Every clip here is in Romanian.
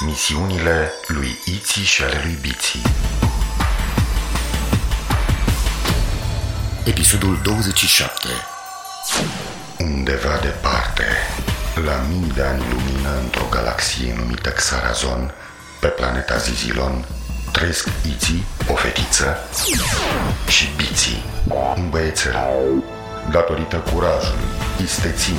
Misiunile lui Iții și ale lui Biții Episodul 27 Undeva departe, la mii de ani lumină într-o galaxie numită Xarazon, pe planeta Zizilon, trăiesc Iții, o fetiță, și Biții, un băiețel. Datorită curajului, isteții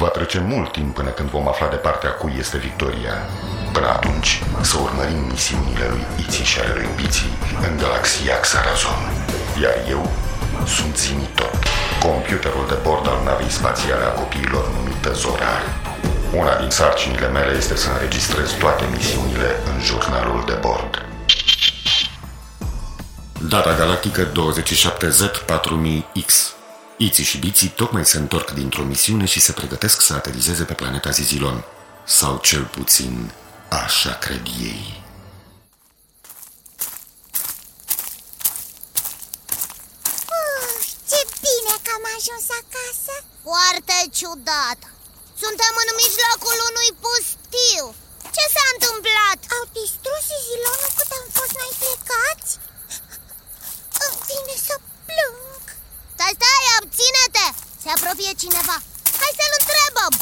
Va trece mult timp până când vom afla de partea cui este victoria. Până atunci, să urmărim misiunile lui Iții și ale lui Biții în galaxia Xarazon. Iar eu sunt Zimitot, computerul de bord al navei spațiale a copiilor numită Zorar. Una din sarcinile mele este să înregistrez toate misiunile în jurnalul de bord. Data galactică 27Z4000X Iții și Biții tocmai se întorc dintr-o misiune și se pregătesc să aterizeze pe planeta Zizilon. Sau cel puțin, așa cred ei. Oh, ce bine că am ajuns acasă Foarte ciudat Suntem în mijlocul unui pustiu Ce s-a întâmplat? Au distrus zilonul cât am fost noi plecați? Îmi vine să plâng Stai, stai, abține-te! Se apropie cineva Hai să-l întrebăm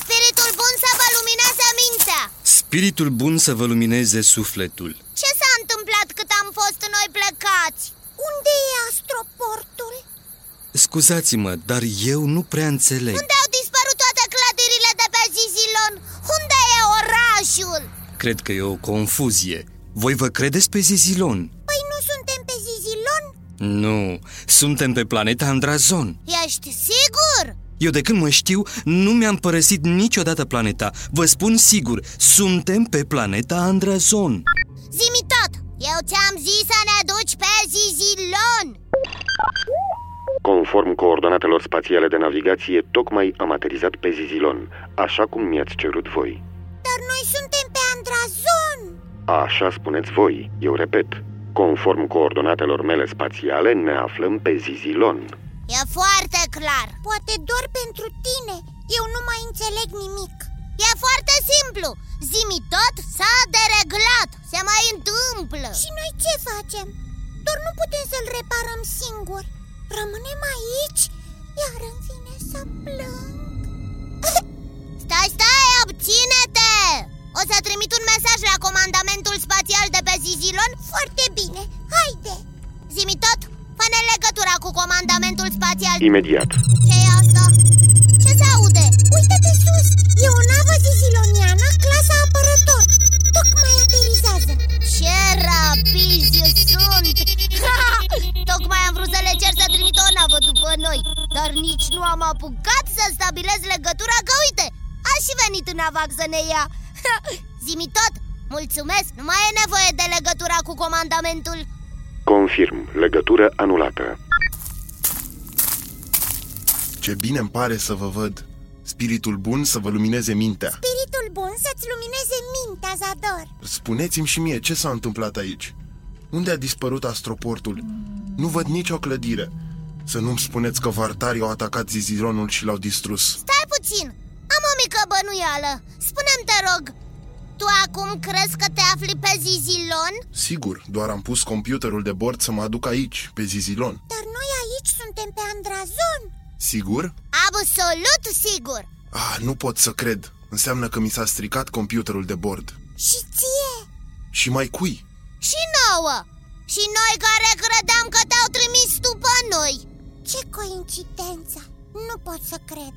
Spiritul bun să vă lumineze mintea Spiritul bun să vă lumineze sufletul. Ce s-a întâmplat cât am fost noi plecați? Unde e astroportul? Scuzați-mă, dar eu nu prea înțeleg. Unde au dispărut toate clădirile de pe Zizilon? Unde e orașul? Cred că e o confuzie. Voi vă credeți pe Zizilon? Nu, suntem pe planeta Andrazon. Ești sigur? Eu de când mă știu, nu mi-am părăsit niciodată planeta. Vă spun sigur, suntem pe planeta Andrazon. Zimi tot! Eu ți-am zis să ne duci pe Zizilon! Conform coordonatelor spațiale de navigație, tocmai am aterizat pe Zizilon, așa cum mi-ați cerut voi. Dar noi suntem pe Andrazon Așa spuneți voi, eu repet. Conform coordonatelor mele spațiale, ne aflăm pe Zizilon. E foarte clar. Poate doar pentru tine. Eu nu mai înțeleg nimic. E foarte simplu. Zimi tot s-a dereglat. Se mai întâmplă. Și noi ce facem? Doar nu putem să-l reparăm singur Rămânem aici Iar îmi vine să plâng. Stai, stai, abține-te! O să trimit un mesaj la comandamentul spațial de pe Zizilon Foarte bine, haide Zimi tot, fă-ne legătura cu comandamentul spațial Imediat. ce e asta? Ce se aude? Uită-te sus, e o navă ziziloniană, clasa apărător Tocmai aterizează Ce rapizi sunt! Tocmai am vrut să le cer să trimită o navă după noi Dar nici nu am apucat să stabilez legătura Că uite, a și venit în avac să ne ia Zimi tot, mulțumesc, nu mai e nevoie de legătura cu comandamentul Confirm, legătură anulată. Ce bine îmi pare să vă văd. Spiritul bun să vă lumineze mintea. Spiritul bun să-ți lumineze mintea, Zador Spuneți-mi și mie ce s-a întâmplat aici. Unde a dispărut astroportul? Nu văd nicio clădire. Să nu-mi spuneți că vartarii au atacat Zizironul și l-au distrus. Stai puțin, am o mică bănuială Spune-mi, te rog, tu acum crezi că te afli pe Zizilon? Sigur, doar am pus computerul de bord să mă aduc aici, pe Zizilon. Dar noi aici suntem pe Andrazon Sigur? Absolut sigur Ah, nu pot să cred. Înseamnă că mi s-a stricat computerul de bord. Și ție Și mai cui? Și nouă Și noi care credeam că te-au trimis după noi Ce coincidență Nu pot să cred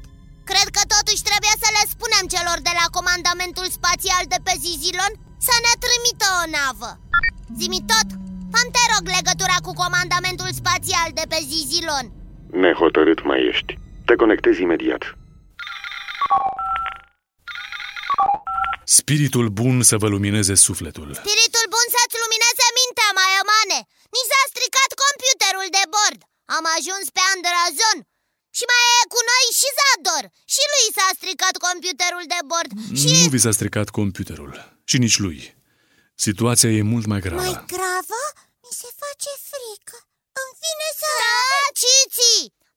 Cred că totuși trebuie să le spunem celor de la comandamentul spațial de pe Zizilon să ne trimită o navă. Zimi tot, am te rog legătura cu comandamentul spațial de pe Zizilon. Nehotărât mai ești, te conectezi imediat. Spiritul bun să vă lumineze sufletul. Spiritul bun să-ți lumineze mintea, Maiomane. Ni s-a stricat computerul de bord. Am ajuns pe Andrazon și mai e cu noi și Zador Și lui s-a stricat computerul de bord și... Nu vi s-a stricat computerul și nici lui. Situația e mult mai gravă. Mai gravă? Mi se face frică Îmi vine să... Da, Cici!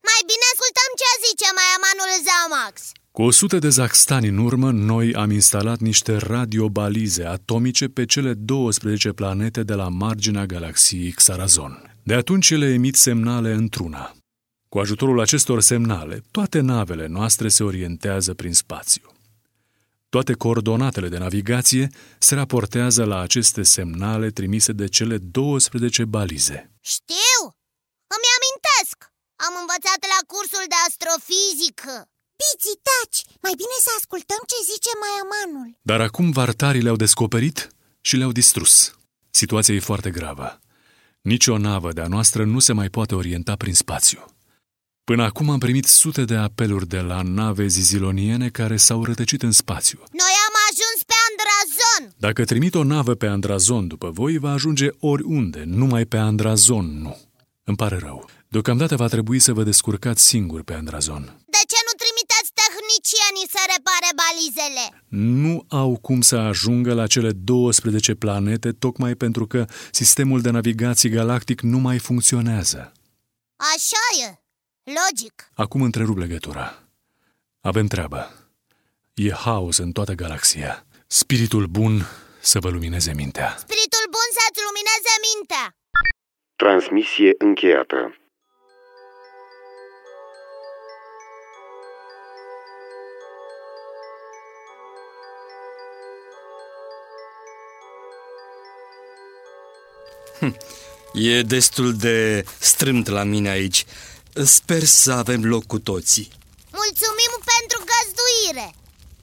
Mai bine ascultăm ce zice mai amanul Zamax Cu 100 de zaxtani în urmă, noi am instalat niște radiobalize atomice pe cele 12 planete de la marginea galaxiei Xarazon. De atunci ele emit semnale într-una. Cu ajutorul acestor semnale, toate navele noastre se orientează prin spațiu. Toate coordonatele de navigație se raportează la aceste semnale trimise de cele 12 balize. Știu! Îmi amintesc! Am învățat la cursul de astrofizică Biții, taci! Mai bine să ascultăm ce zice mai amanul Dar acum vartarii le-au descoperit și le-au distrus. Situația e foarte gravă. Nici o navă de-a noastră nu se mai poate orienta prin spațiu. Până acum am primit sute de apeluri de la nave ziziloniene care s-au rătăcit în spațiu. Noi am ajuns pe Andrazon Dacă trimit o navă pe Andrazon după voi, va ajunge oriunde, numai pe Andrazon nu. Îmi pare rău. Deocamdată va trebui să vă descurcați singur pe Andrazon. De ce nu trimiteți tehnicienii să repare balizele? Nu au cum să ajungă la cele 12 planete tocmai pentru că sistemul de navigație galactic nu mai funcționează. Așa e, logic Acum întrerup legătura. Avem treabă. E haos în toată galaxia. Spiritul bun să vă lumineze mintea. Spiritul bun să-ți lumineze mintea Transmisie încheiată. E destul de strâmt la mine aici. Sper să avem loc cu toții. Mulțumim pentru găzduire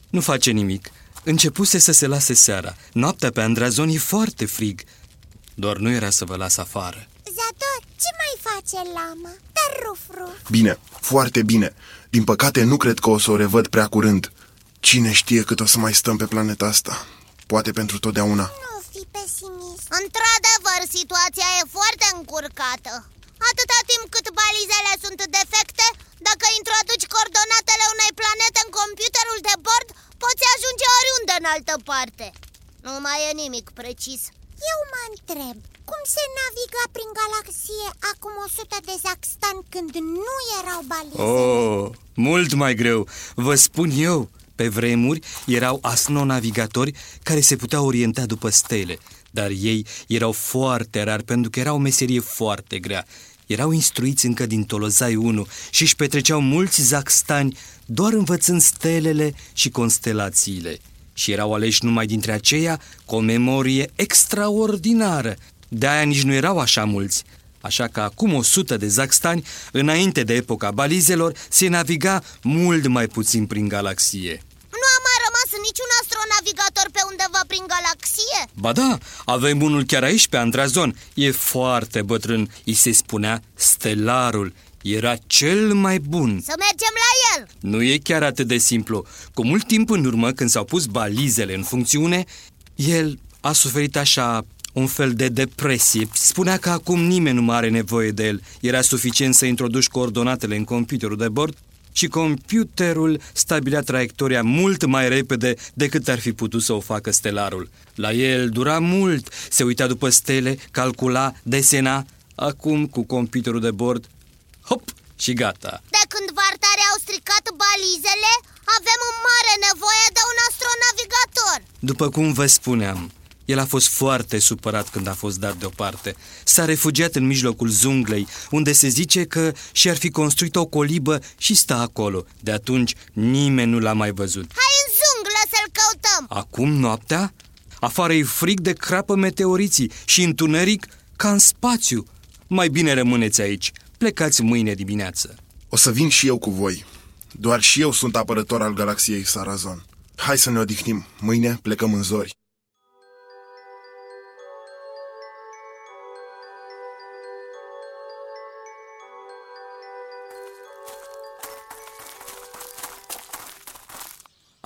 Nu face nimic. Începuse să se lase seara. Noaptea pe Andrazon e foarte frig. Doar nu era să vă las afară. Zador, ce mai face lama? Dar ruf, ruf Bine, foarte bine. Din păcate, nu cred că o să o revăd prea curând. Cine știe cât o să mai stăm pe planeta asta? Poate pentru totdeauna. Nu fi pesimist Într-adevăr, situația e foarte încurcată Atâta timp cât balizele sunt defecte Dacă introduci coordonatele unei planete în computerul de bord Poți ajunge oriunde în altă parte Nu mai e nimic precis Eu mă întreb Cum se naviga prin galaxie acum 100 de zaxtan când nu erau balize? Oh, mult mai greu. Vă spun eu, pe vremuri erau astronavigatori care se puteau orienta după stele, dar ei erau foarte rari pentru că era o meserie foarte grea. Erau instruiți încă din Tolozai 1 și își petreceau mulți zaxtani doar învățând stelele și constelațiile. Și erau aleși numai dintre aceia cu o memorie extraordinară. De-aia nici nu erau așa mulți. Așa că acum o sută de zaxtani, înainte de epoca balizelor, se naviga mult mai puțin prin galaxie. Nu a mai rămas niciun astronavigator pe undeva prin galaxie? Ba da, avem unul chiar aici pe Andrazon. E foarte bătrân. I se spunea Stelarul. Era cel mai bun. Să mergem la el Nu e chiar atât de simplu. Cu mult timp în urmă, când s-au pus balizele în funcțiune, el a suferit așa un fel de depresie. Spunea că acum nimeni nu mai are nevoie de el. Era suficient să introduci coordonatele în computerul de bord și computerul stabilea traiectoria mult mai repede decât ar fi putut să o facă stelarul. La el dura mult, se uita după stele, calcula, desena. Acum, cu computerul de bord, hop, și gata. De când vartarii au stricat balizele, avem în mare nevoie de un astronavigator După cum vă spuneam, el a fost foarte supărat când a fost dat deoparte. S-a refugiat în mijlocul zunglei, unde se zice că și-ar fi construit o colibă și stă acolo. De atunci nimeni nu l-a mai văzut. Hai în junglă să-l căutăm Acum noaptea? Afară e frig de crapă meteoriții și întuneric ca în spațiu. Mai bine rămâneți aici. Plecați mâine dimineață. O să vin și eu cu voi. Doar și eu sunt apărător al galaxiei Sarazon. Hai să ne odihnim. Mâine plecăm în zori.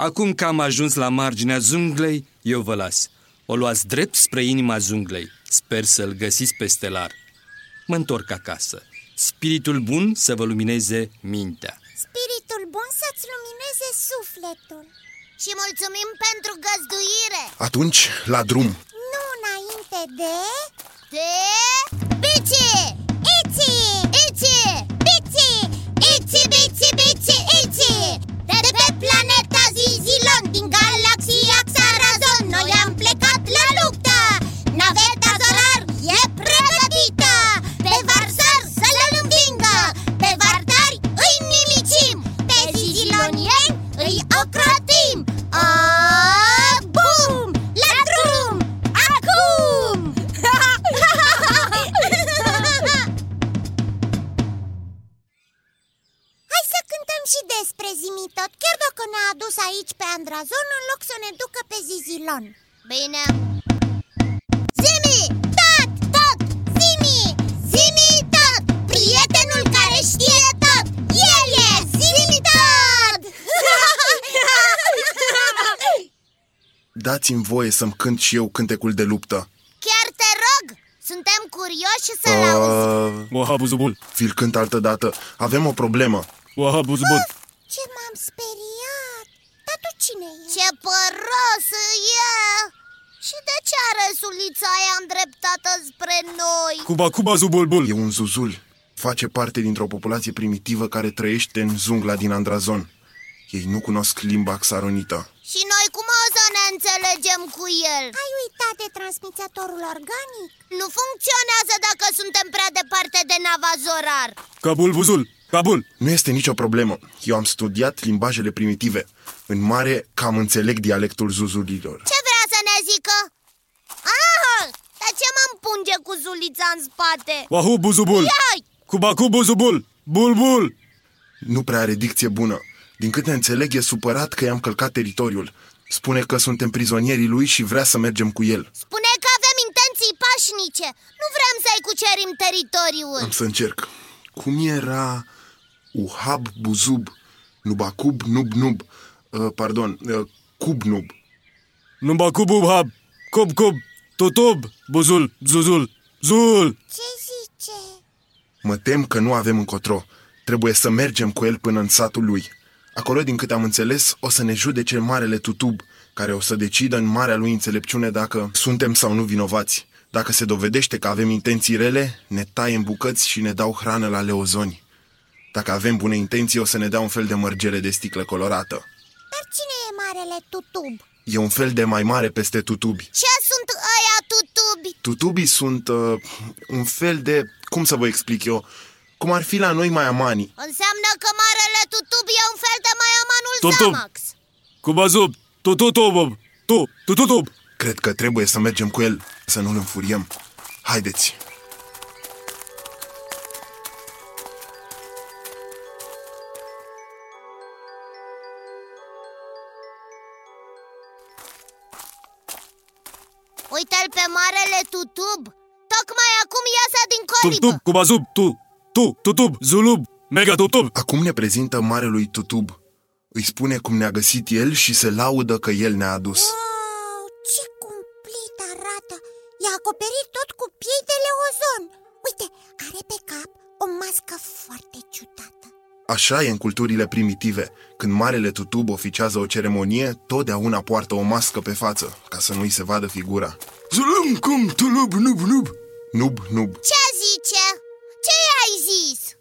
Acum că am ajuns la marginea zunglei, eu vă las. O luați drept spre inima zunglei. Sper să-l găsiți pe stelar. Mă întorc acasă. Spiritul bun să vă lumineze mintea. Spiritul bun să-ți lumineze sufletul Și mulțumim pentru găzduire Atunci, la drum! Nu înainte de... De... Bici! Dați-mi voie să-mi cânt și eu cântecul de luptă. Chiar te rog! Suntem curioși să-l auzi Uh, Wahabuzubul, vi-l cânt altă dată. Avem o problemă. Wahabuzubul. Ce m-am speriat Dar tu cine e? Ce păros e! Și de ce are sulița aia îndreptată spre noi? Cuba, Cuba, zubulbul. E un zuzul. Face parte dintr-o populație primitivă care trăiește în jungla din Andrazon. Ei nu cunosc limba xaronită. Și noi cum o să ne înțelegem cu el? Ai uitat de transmițătorul organic? Nu funcționează dacă suntem prea departe de Navazorar Cabul, buzul, Cabul. Nu este nicio problemă. Eu am studiat limbajele primitive. În mare, cam înțeleg dialectul zuzulilor. Ce vrea să ne zică? Ah, dar ce mă împunge cu zulița în spate? Wahu, buzubul. Iai! Cuba, cu buzubul. Bulbul. Nu prea are dicție bună. Din câte înțeleg, e supărat că i-am călcat teritoriul. Spune că suntem prizonierii lui și vrea să mergem cu el. Spune că avem intenții pașnice Nu vrem să-i cucerim teritoriul Am să încerc. Cum era Uhab Buzub, Nubacub Nub Nub, uh, pardon, uh, Cub Nub. Numba cubub, hab. Cub, cub. Tutub, buzul, zuzul. Zul. Ce zice? Mă tem că nu avem încotro. Trebuie să mergem cu el până în satul lui. Acolo, din câte am înțeles, o să ne judece marele tutub, care o să decidă în marea lui înțelepciune dacă suntem sau nu vinovați. Dacă se dovedește că avem intenții rele, ne taie în bucăți și ne dau hrană la leozoni. Dacă avem bune intenții, o să ne dea un fel de mărgele de sticlă colorată. Dar cine e marele tutub? E un fel de mai mare peste tutubi. Ce sunt ăia tutubi? Tutubii sunt uh, un fel de, cum să vă explic eu, cum ar fi la noi mai amani. Înseamnă că marele tutub e un fel de maiamanul Tutub. Zamax Cuba, zub. Tututub. Tu, tututub. Cred că trebuie să mergem cu el, să nu-l înfuriem. Haideți! Uite-l pe marele tutub Tocmai acum iasă din colibă Tutub, Cuba, zub. Tu, tu, tutub, zulub. Mega tutub. Acum ne prezintă marelui tutub. Îi spune cum ne-a găsit el și se laudă că el ne-a adus. Wow, ce cumplit arată! E acoperit tot cu piei de leozon Uite, are pe cap o mască foarte ciudată Așa e în culturile primitive. Când marele tutub oficează o ceremonie, totdeauna poartă o mască pe față, ca să nu-i se vadă figura. Zulum, cum, tulub, nub, nub. Nub, nub. Ce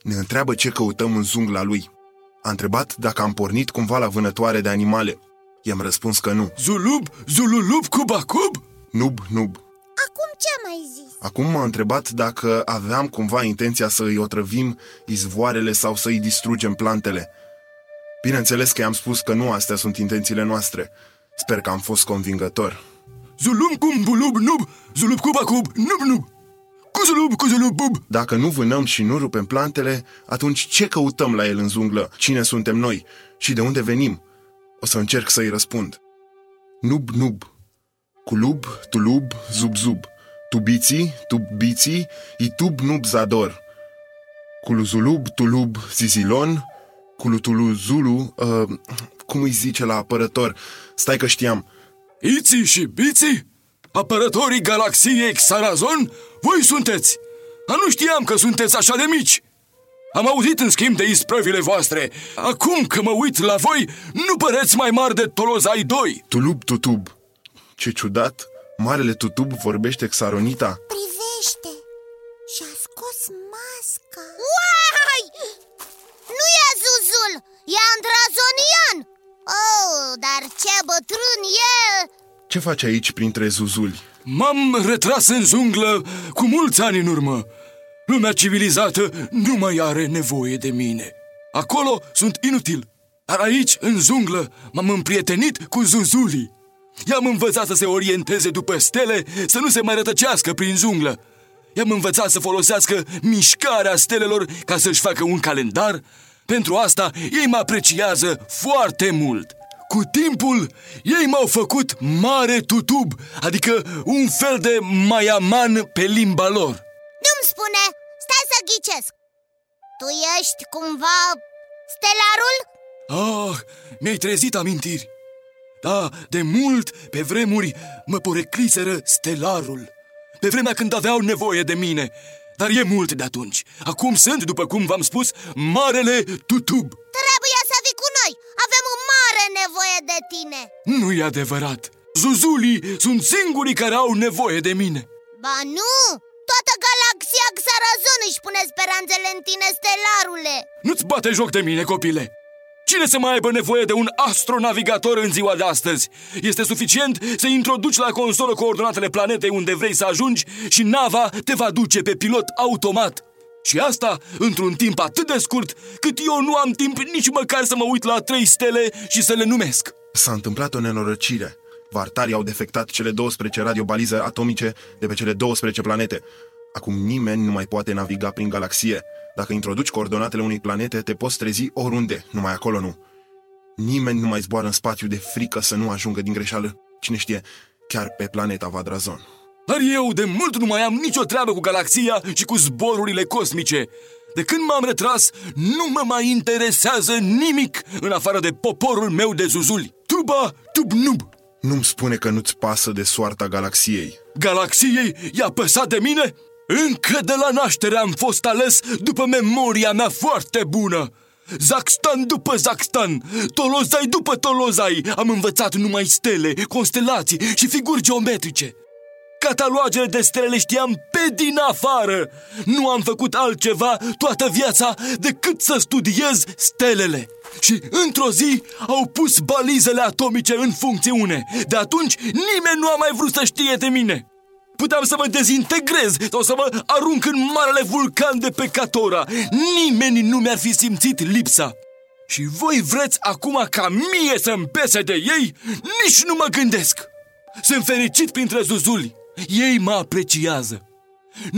Ne întreabă ce căutăm în zungla lui. A întrebat dacă am pornit cumva la vânătoare de animale. I-am răspuns că nu. Zulub, zululub, cuba, cub. Nub, nub. Acum ce mai zis? Acum m-a întrebat dacă aveam cumva intenția să îi otrăvim izvoarele sau să îi distrugem plantele. Bineînțeles că i-am spus că nu astea sunt intențiile noastre. Sper că am fost convingător. Zulum, cum, bulub, nub. Zulub, cuba, cub, nub, nub. Cu zulub, cu zulub, bub. Dacă nu vânăm și nu rupem plantele, atunci ce căutăm la el în junglă? Cine suntem noi? Și de unde venim? O să încerc să-i răspund. Nub, nub. Culub, tulub, zub, zub. Tubiții, tubiții, itub, nub, zador. Culuzulub, tulub, zizilon. Culutuluzulu, uh, cum îi zice la apărător? Stai că știam. Iții și biții? Apărătorii galaxiei Xarazon? Voi sunteți! A, nu știam că sunteți așa de mici! Am auzit în schimb de isprăvile voastre. Acum că mă uit la voi, nu păreți mai mari de Tolozai 2. Tulub tutub. Ce ciudat, marele tutub vorbește xaronita. Privește Și-a scos masca Uai! Nu e Zuzul, e Andrazonian Oh, dar ce bătrân e! Ce faci aici printre zuzuli? M-am retras în junglă cu mulți ani în urmă. Lumea civilizată nu mai are nevoie de mine. Acolo sunt inutil. Dar aici, în junglă, m-am împrietenit cu zuzulii. I-am învățat să se orienteze după stele, să nu se mai rătăcească prin junglă. I-am învățat să folosească mișcarea stelelor ca să-și facă un calendar. Pentru asta ei mă apreciază foarte mult. Cu timpul, ei m-au făcut mare tutub, adică un fel de maiaman pe limba lor. Nu-mi spune, stai să ghicesc Tu ești cumva stelarul? Ah, mi-ai trezit amintiri. Da, de mult, pe vremuri, mă porecliseră stelarul. Pe vremea când aveau nevoie de mine. Dar e mult de atunci. Acum sunt, după cum v-am spus, Marele Tutub. Trebuie să vii cu noi, avem o mare nevoie de tine Nu e adevărat. Zuzulii sunt singurii care au nevoie de mine. Ba nu, toată galaxia Xarazon își pune speranțele în tine, stelarule Nu-ți bate joc de mine, copile! Cine să mai aibă nevoie de un astronavigator în ziua de astăzi? Este suficient să introduci la consolă coordonatele planetei unde vrei să ajungi și nava te va duce pe pilot automat. Și asta într-un timp atât de scurt cât eu nu am timp nici măcar să mă uit la trei stele și să le numesc. S-a întâmplat o nenorăcire. Vartarii au defectat cele 12 radiobalize atomice de pe cele 12 planete. Acum nimeni nu mai poate naviga prin galaxie. Dacă introduci coordonatele unei planete, te poți trezi oriunde, numai acolo nu. Nimeni nu mai zboară în spațiu de frică să nu ajungă din greșeală, cine știe, chiar pe planeta Vadrazon. Dar eu de mult nu mai am nicio treabă cu galaxia și cu zborurile cosmice. De când m-am retras, nu mă mai interesează nimic în afară de poporul meu de zuzuli. Tuba, tubnub! Nu-mi spune că nu-ți pasă de soarta galaxiei. Galaxiei i-a păsat de mine? Încă de la naștere am fost ales după memoria mea foarte bună. Zaxtan după Zaxtan, Tolozai după Tolozai, am învățat numai stele, constelații și figuri geometrice. Catalogele de stele le știam pe din afară. Nu am făcut altceva toată viața decât să studiez stelele. Și într-o zi au pus balizele atomice în funcțiune. De atunci nimeni nu a mai vrut să știe de mine. Puteam să mă dezintegrez sau să mă arunc în marele vulcan de pe Catora. Nimeni nu mi-ar fi simțit lipsa. Și voi vreți acum ca mie să-mi pese de ei? Nici nu mă gândesc! Sunt fericit printre zuzuli. Ei mă apreciază.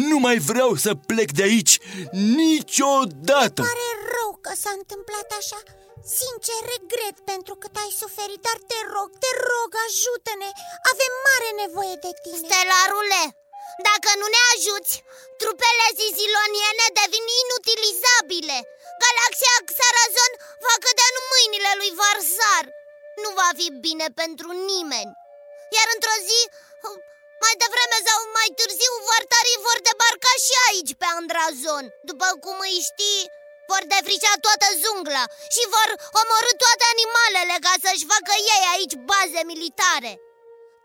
Nu mai vreau să plec de aici niciodată. Pare rău că s-a întâmplat așa. Sincer regret pentru cât ai suferit Dar te rog, te rog, ajută-ne. Avem mare nevoie de tine. Stelarule, dacă nu ne ajuți, trupele ziziloniene devin inutilizabile. Galaxia Xarazon va cădea în mâinile lui Varsar Nu va fi bine pentru nimeni. Iar într-o zi, mai devreme sau mai târziu, vartarii vor debarca și aici pe Andrazon. După cum îi știi, vor defrișa toată jungla și vor omorâ toate animalele ca să-și facă ei aici baze militare.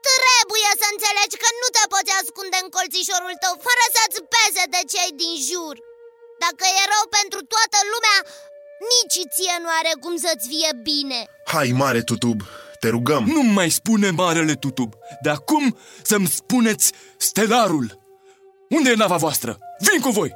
Trebuie să înțelegi că nu te poți ascunde în colțișorul tău fără să-ți pese de cei din jur. Dacă e rău pentru toată lumea, nici ție nu are cum să-ți fie bine. Hai, mare tutub, te rugăm. Nu mai spune marele tutub. De acum să-mi spuneți stelarul. Unde e nava voastră? Vin cu voi!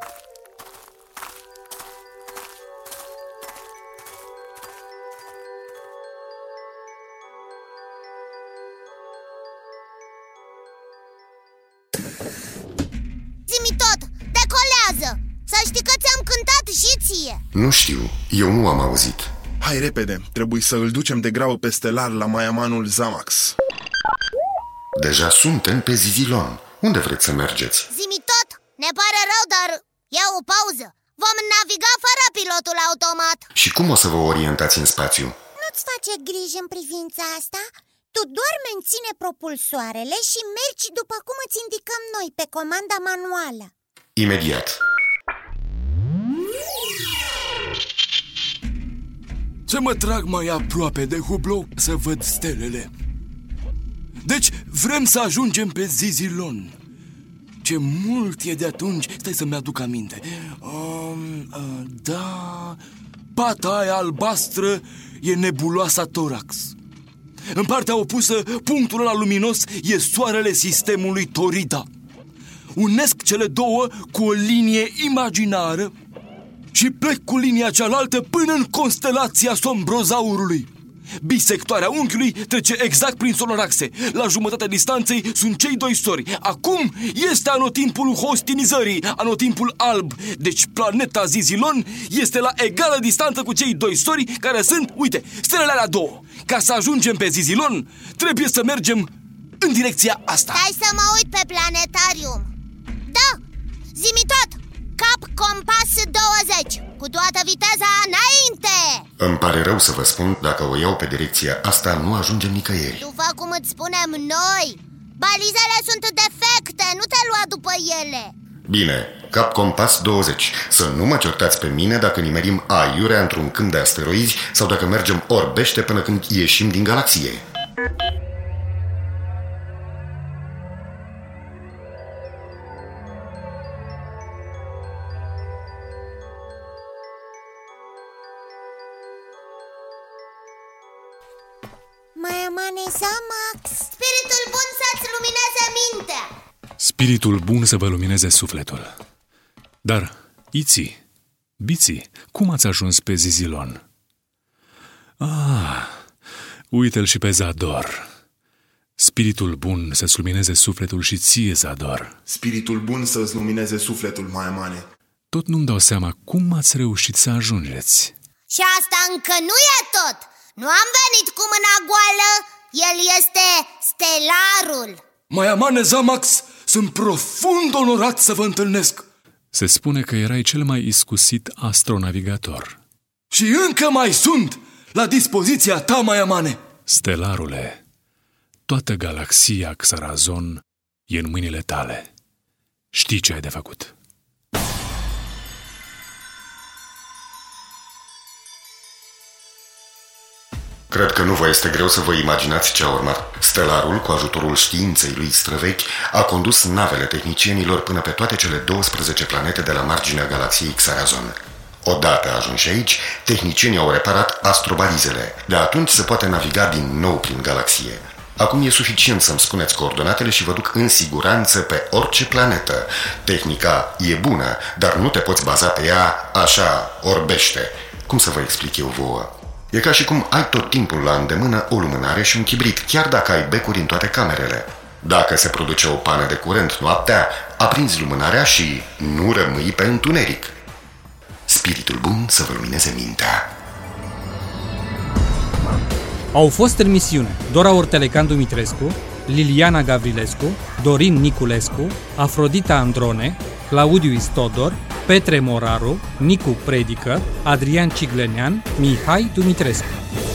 Zi-mi tot, decolează! Să știi că ți-am cântat și ție Nu știu, eu nu am auzit. Hai repede, trebuie să îl ducem de grabă pe stelar la Maiamanul Zamax. Deja suntem pe Zizilon. Unde vreți să mergeți? Zi-mi tot, ne pare rău, dar ia o pauză Vom naviga fără pilotul automat Și cum o să vă orientați în spațiu? Nu-ți face griji în privința asta? Tu doar menține propulsoarele și mergi după cum îți indicăm noi pe comanda manuală Imediat. Să mă trag mai aproape de hublou să văd stelele. Deci vrem să ajungem pe Zizilon. Ce mult e de atunci, stai să-mi aduc aminte. Um, uh, da, pata aia albastră e nebuloasa Torax. În partea opusă, punctul ăla luminos e soarele sistemului Torida. Unesc cele două cu o linie imaginară și plec cu linia cealaltă până în constelația sombrozaurului. Bisectoarea unghiului trece exact prin sonoraxe. La jumătatea distanței sunt cei doi sori. Acum este anotimpul hostinizării, anotimpul alb. Deci planeta Zizilon este la egală distanță cu cei doi sori care sunt, uite, stelele alea două. Ca să ajungem pe Zizilon, trebuie să mergem în direcția asta. Stai să mă uit pe planetarium. Da, zimi tot! Cap compas 20 Cu toată viteza înainte. Îmi pare rău să vă spun, dacă o iau pe direcția asta, nu ajungem nicăieri. După cum îți spunem noi. Balizele sunt defecte, nu te lua după ele. Bine, cap compas 20 Să nu mă certați pe mine dacă nimerim aiurea într-un câmp de asteroizi Sau dacă mergem orbește până când ieșim din galaxie Mai amane Zamax Spiritul bun să-ți lumineze mintea Spiritul bun să vă lumineze sufletul. Dar, Iți, Biți, cum ați ajuns pe Zizilon? Ah, uite-l și pe Zador. Spiritul bun să-ți lumineze sufletul și ție, Zador. Spiritul bun să îți lumineze sufletul, mai amane. Tot nu-mi dau seama cum ați reușit să ajungeți. Și asta încă nu e tot Nu am venit cu mâna goală El este stelarul Mai amane Zamax, sunt profund onorat să vă întâlnesc. Se spune că erai cel mai iscusit astronavigator. Și încă mai sunt la dispoziția ta, mai amane. Stelarule, toată galaxia Xarazon e în mâinile tale. Știi ce ai de făcut. Cred că nu vă este greu să vă imaginați ce a urmat. Stelarul, cu ajutorul științei lui străvechi, a condus navele tehnicienilor până pe toate cele 12 planete de la marginea galaxiei Xarazon. Odată ajunși aici, tehnicienii au reparat astrobalizele. De atunci se poate naviga din nou prin galaxie. Acum e suficient să-mi spuneți coordonatele și vă duc în siguranță pe orice planetă. Tehnica e bună, dar nu te poți baza pe ea așa, orbește. Cum să vă explic eu vouă? E ca și cum ai tot timpul la îndemână o lumânare și un chibrit, chiar dacă ai becuri în toate camerele. Dacă se produce o pană de curent noaptea, aprinzi lumânarea și nu rămâi pe întuneric. Spiritul bun să vă lumineze mintea. Au fost în misiune Dora Ortelecan Dumitrescu, Liliana Gavrilescu, Dorin Niculescu, Afrodita Androne, Claudiu Istodor, Petre Moraru, Nicu Predică, Adrian Ciglenean, Mihai Dumitrescu.